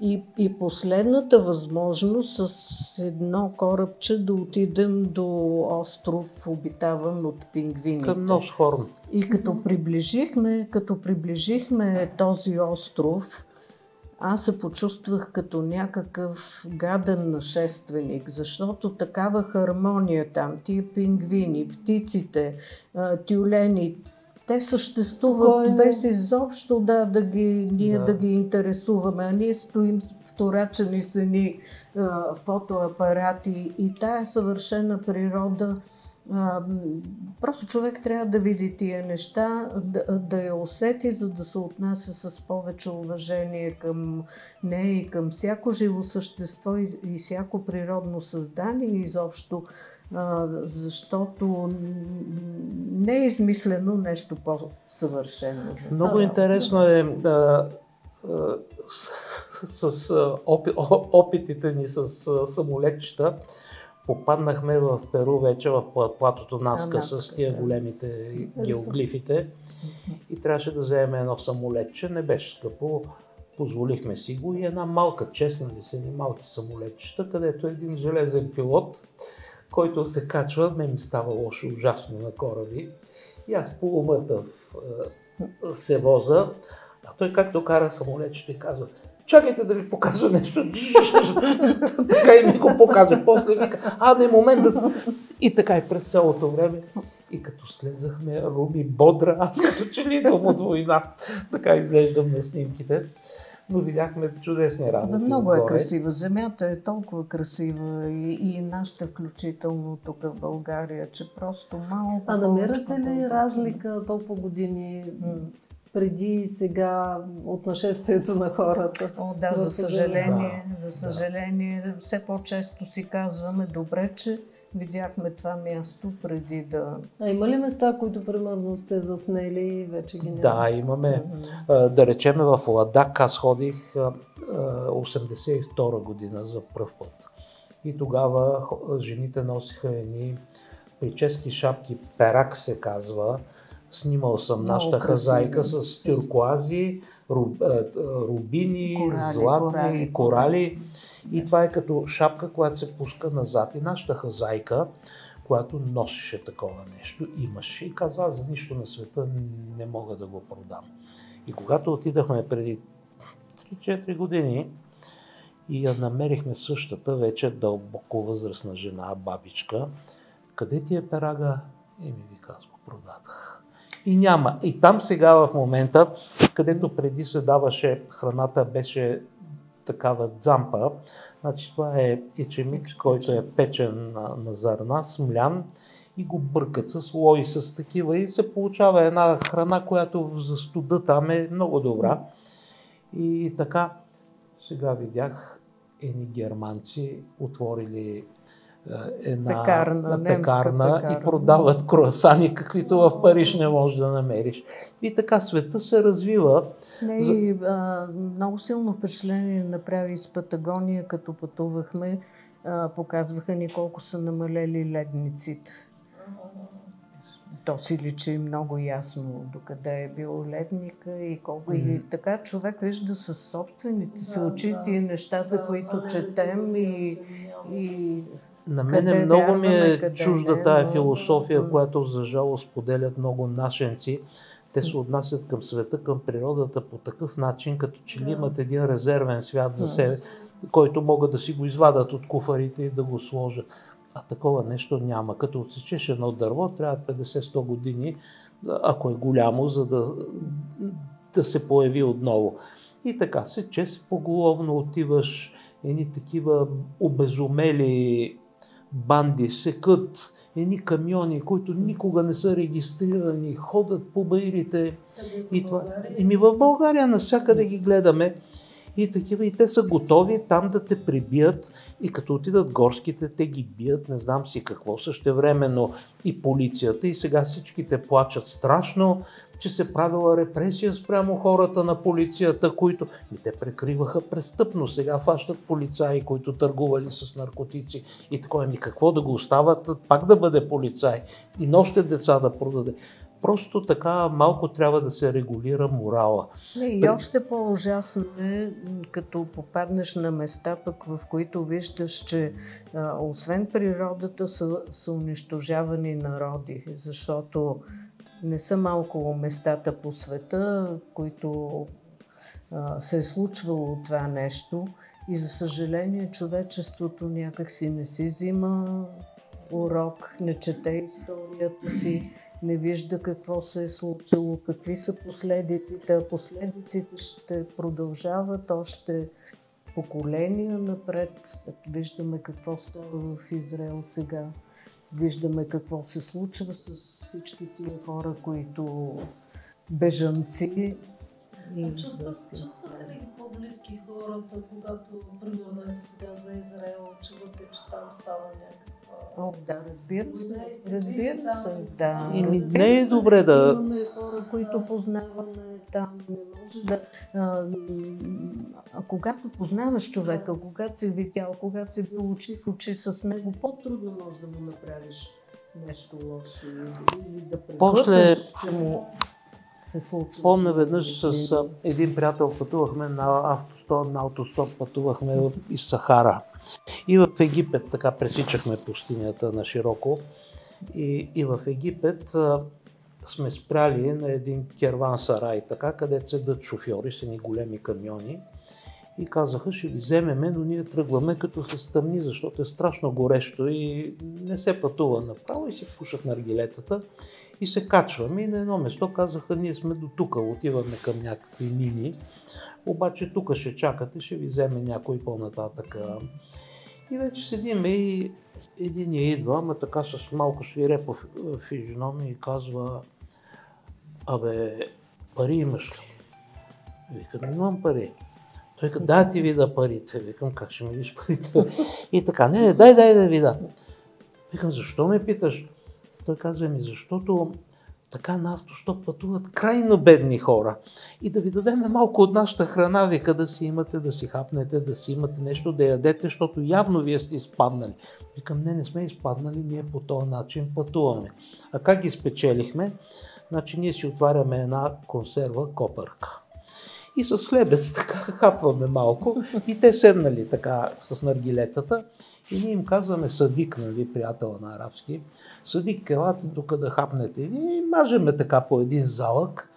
И, и последната възможност с едно корабче да отидем до остров, обитаван от пингвините. Към Носхорн. И като приближихме, като приближихме този остров, аз се почувствах като някакъв гаден нашественик, защото такава хармония там, тия пингвини, птиците, тюлени, те съществуват Спокойно. без изобщо да, да ги, ние Да. да. ги интересуваме, а ние стоим с вторачени с едни а, фотоапарати и тая съвършена природа а, просто човек трябва да види тия неща, да, да я усети, за да се отнася с повече уважение към нея и към всяко живо същество и, и всяко природно създание изобщо, а, защото не е измислено нещо по-съвършено. Много А, интересно е да, с, с а, опи, о- опитите ни с самолетчета. Попаднахме в Перу вече в пла- платото Наска с тия големите геоглифите. и трябваше да вземем едно самолетче. Не беше скъпо, позволихме си го и една малка, честна ли са ни малки самолетчета, където един железен пилот, който се качва, ме ми става лошо ужасно на кораби. И аз полумъртъв а, се воза, а той както кара самолетчето и казва, чакайте да ви покажа нещо. [laughs] така и ми го показва. После вика, а не момент да. И така и през цялото време. И като слезахме, Руби бодра, аз като че ли идвам от война. Така изглеждам на снимките. Но видяхме чудесни работи. Абе, много е красива. Земята е толкова красива и, и нашата включително тук в България, че просто малко. А намирате ли да- разлика толкова години. Преди и сега от нашествието на хората? О, да, за съжаление, Да, за съжаление, все по-често си казваме, добре, че видяхме това място преди да... А има ли места, които примерно сте заснели и вече ги няма? Да, имаме. Да речеме в Ладак аз ходих а, а, 82 година за пръв път. И тогава жените носиха едни прически шапки, перак се казва. Снимал съм Много нашата красиво. хазайка с тюркуази, руб, рубини, Корали, златни, корали. корали. И това е като шапка, която се пуска назад. И нашата хазайка, която носеше такова нещо, имаше и казва, аз за нищо на света не мога да го продам. И когато отидахме преди 3-4 години и я намерихме същата, вече дълбоко възрастна жена, бабичка, къде ти е перага? И ми вика, аз го продадах. И няма. И там сега в момента, където преди се даваше храната, беше такава дзампа. Значи това е ечемик, който е печен на, на зърна, смлян и го бъркат с лои, с такива и се получава една храна, която за студа там е много добра. И така, сега видях едни германци отворили една Пекарна, пекарна и продават круасани, каквито в Париж не можеш да намериш. И така света се развива. Не, и, а, много силно впечатление направи из Патагония, като пътувахме. А, показваха ни колко са намалели ледниците. То си личи много ясно докъде е бил ледника и колко. И Мгм. така човек вижда със собствените си Да, очи да. тия нещата, които падането четем и, и На Къде мене много ми е къде чужда не, тая но- философия, М. която за жалост споделят много нашенци. Те се отнасят към света, към природата по такъв начин, като че ли имат един резервен свят за себе, който могат да си го извадат от куфарите и да го сложат. А такова нещо няма. Като отсечеш едно дърво, трябва 50-100 години, ако е голямо, за да, да се появи отново. И така, се поголовно отиваш, едни такива обезумели банди секат, едни камиони, които никога не са регистрирани, ходят по баирите. И това. Еми в България навсякъде ги гледаме. И такива, и те са готови там да те прибият. И като отидат горските, те ги бият, не знам си какво. Същевременно и полицията, и сега всички те плачат страшно, че се правила репресия спрямо хората на полицията, които ми те прекриваха престъпно. Сега фащат полицаи, които търгували с наркотици. И такова, ми какво да го остават, пак да бъде полицай. И още деца да продаде. Просто така малко трябва да се регулира морала. И още по-ужасно е, като попаднеш на места, пък в които виждаш, че а, освен природата са, са унищожавани народи, защото не са малко местата по света, които а, се е случвало това нещо. И за съжаление човечеството някак си не си взима урок, не чете историята си, не вижда какво се е случило, какви са последиците, а последиците ще продължават още поколения напред. Виждаме какво става в Израел сега. Виждаме какво се случва с всички тия хора, които бежанци. И Чувстват, чувствате ли ги по-близки хората, когато, примерно, ето сега за Израел, чувате, че там става някаква... О, да, разбира се. Разбира се, да. Еми, разбира не е добре да- Имаме хора, които познаваме там. Не може да... А, а когато познаваш човека, когато си видял, когато си бил очи в очи с него, по-трудно можеш да му направиш нещо лошо или да После- преглътнеш, че му се случва. Помня веднъж с един приятел пътувахме на автостоп, на автостоп пътувахме из Сахара. И в Египет така пресичахме пустинята на широко. И, и в Египет а, сме спряли на един керван сарай, така, където седат шофьори с едни големи камиони. И казаха, ще ви вземеме, но ние тръгваме като се стъмни, защото е страшно горещо и не се пътува направо и си пушат наргилетата. И се качваме и на едно место казаха, ние сме до тук, отиваме към някакви мини, обаче тук ще чакате, ще ви вземе някой по-нататък. И вече седиме и един я идва, ама така с малко свирепо физиономия и казва, абе, пари имаш ли? Викам, имам пари. Той каза, дай ти вида парите. Викам, как ще ми видиш парите? И така, не, не, дай, дай да вида. Викам, защо ме питаш? Той казва ми, защото така на автостоп пътуват крайно бедни хора. И да ви дадем малко от нашата храна, вика да си имате, да си хапнете, да си имате нещо да ядете, защото явно вие сте изпаднали. Викам, не, не сме изпаднали, ние по този начин пътуваме. А как ги спечелихме? Значи ние си отваряме една консерва копърка. И с хлебец [laughs] така хапваме малко. И те седнали така с наргилетата. И ние им казваме Садик, нали, приятела на арабски. Садик, елате тук да хапнете. И мажеме така по един залък.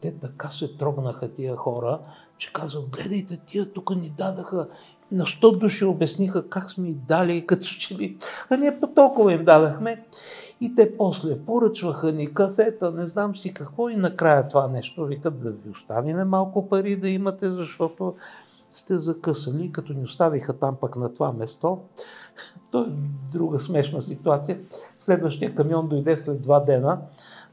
Те така се трогнаха тия хора, че казват, гледайте, тия тук ни дадаха на 100 души обясниха как сме и дали, като че ли... А ние по толкова им дадахме. И те после поръчваха ни кафета, не знам си какво и накрая това нещо викат да ви оставиме малко пари да имате, защото сте закъсали. Като ни оставиха там пък на това место, то е друга смешна ситуация. Следващия камион дойде след два дена,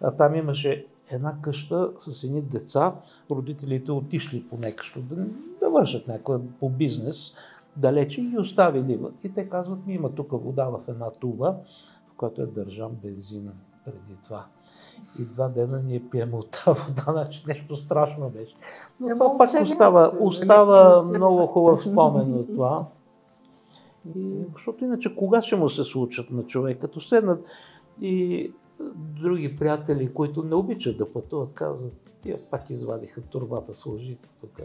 а там имаше една къща с едни деца, родителите отишли по нещо, да, да вършат някаква по бизнес, далече и оставили. И те казват, ми има тук вода в една туба, в която е държан бензин преди това. И два дена ние пием от тази вода, [laughs] значи нещо страшно беше. Но Ема това пак остава, нали? остава много хубав спомен от това. [laughs] И, защото иначе кога ще му се случат на човек, като седнат и други приятели, които не обичат да пътуват, казват, тия пак извадиха турбата, сложите тук.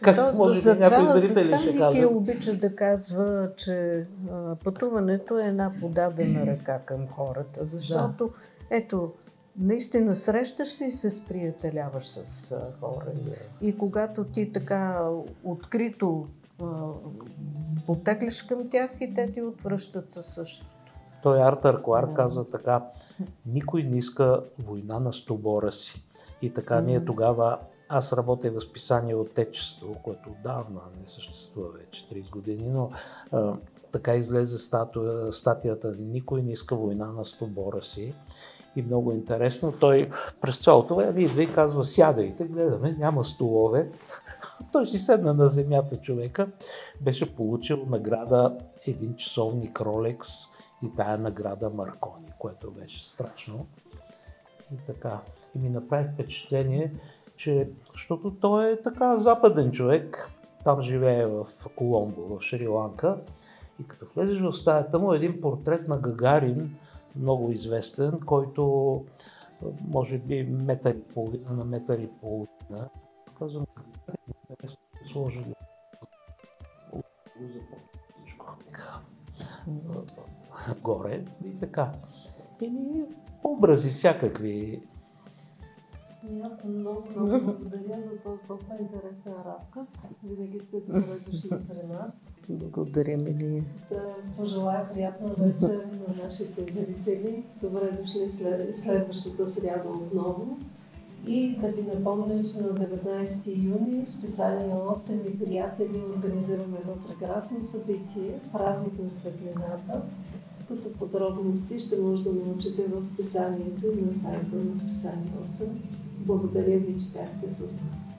Как То- може би затова- някой зрители ще кажат? обича да казва, че а, пътуването е една подадена ръка към хората, защото ето, наистина срещаш се и се сприятеляваш с а, хора. И когато ти така открито а, потеглиш към тях и те ти отвръщат със същото. Той Артър Кларк Да. каза така, никой не иска война на стобора си. И така ние тогава, аз работя в списание Отечество, което отдавна не съществува вече 30 години, но а, така излезе статуя, статията Никой не иска война на стобора си. И много интересно, той през цялото време идва и казва, сядайте, гледаме, няма столове. [laughs] Той си седна на земята човека, беше получил награда един часовник Ролекс и тая награда Маркони, което беше страшно. И така. И ми направи впечатление, че, защото той е така западен човек, там живее в Коломбо, в Шри-Ланка, и като влезеш в стаята му, е един портрет на Гагарин, много известен, който може би метър и половина на метър и половина. Казвам, сложили горе и така. И образи всякакви. И аз много, много [laughs] благодаря за този толкова интересен разказ. Винаги сте добре дошли при нас. Благодарим и ние. Да пожелая приятна вечер на нашите зрители. Добре дошли след, следващата сряда отново. И да ви напомня, че на 19 юни списание 8 и приятели организираме едно прекрасно събитие, празник на светлината, като подробности ще може да научите в списанието и на сайта на списание 8. Благодаря ви, че бяхте с нас.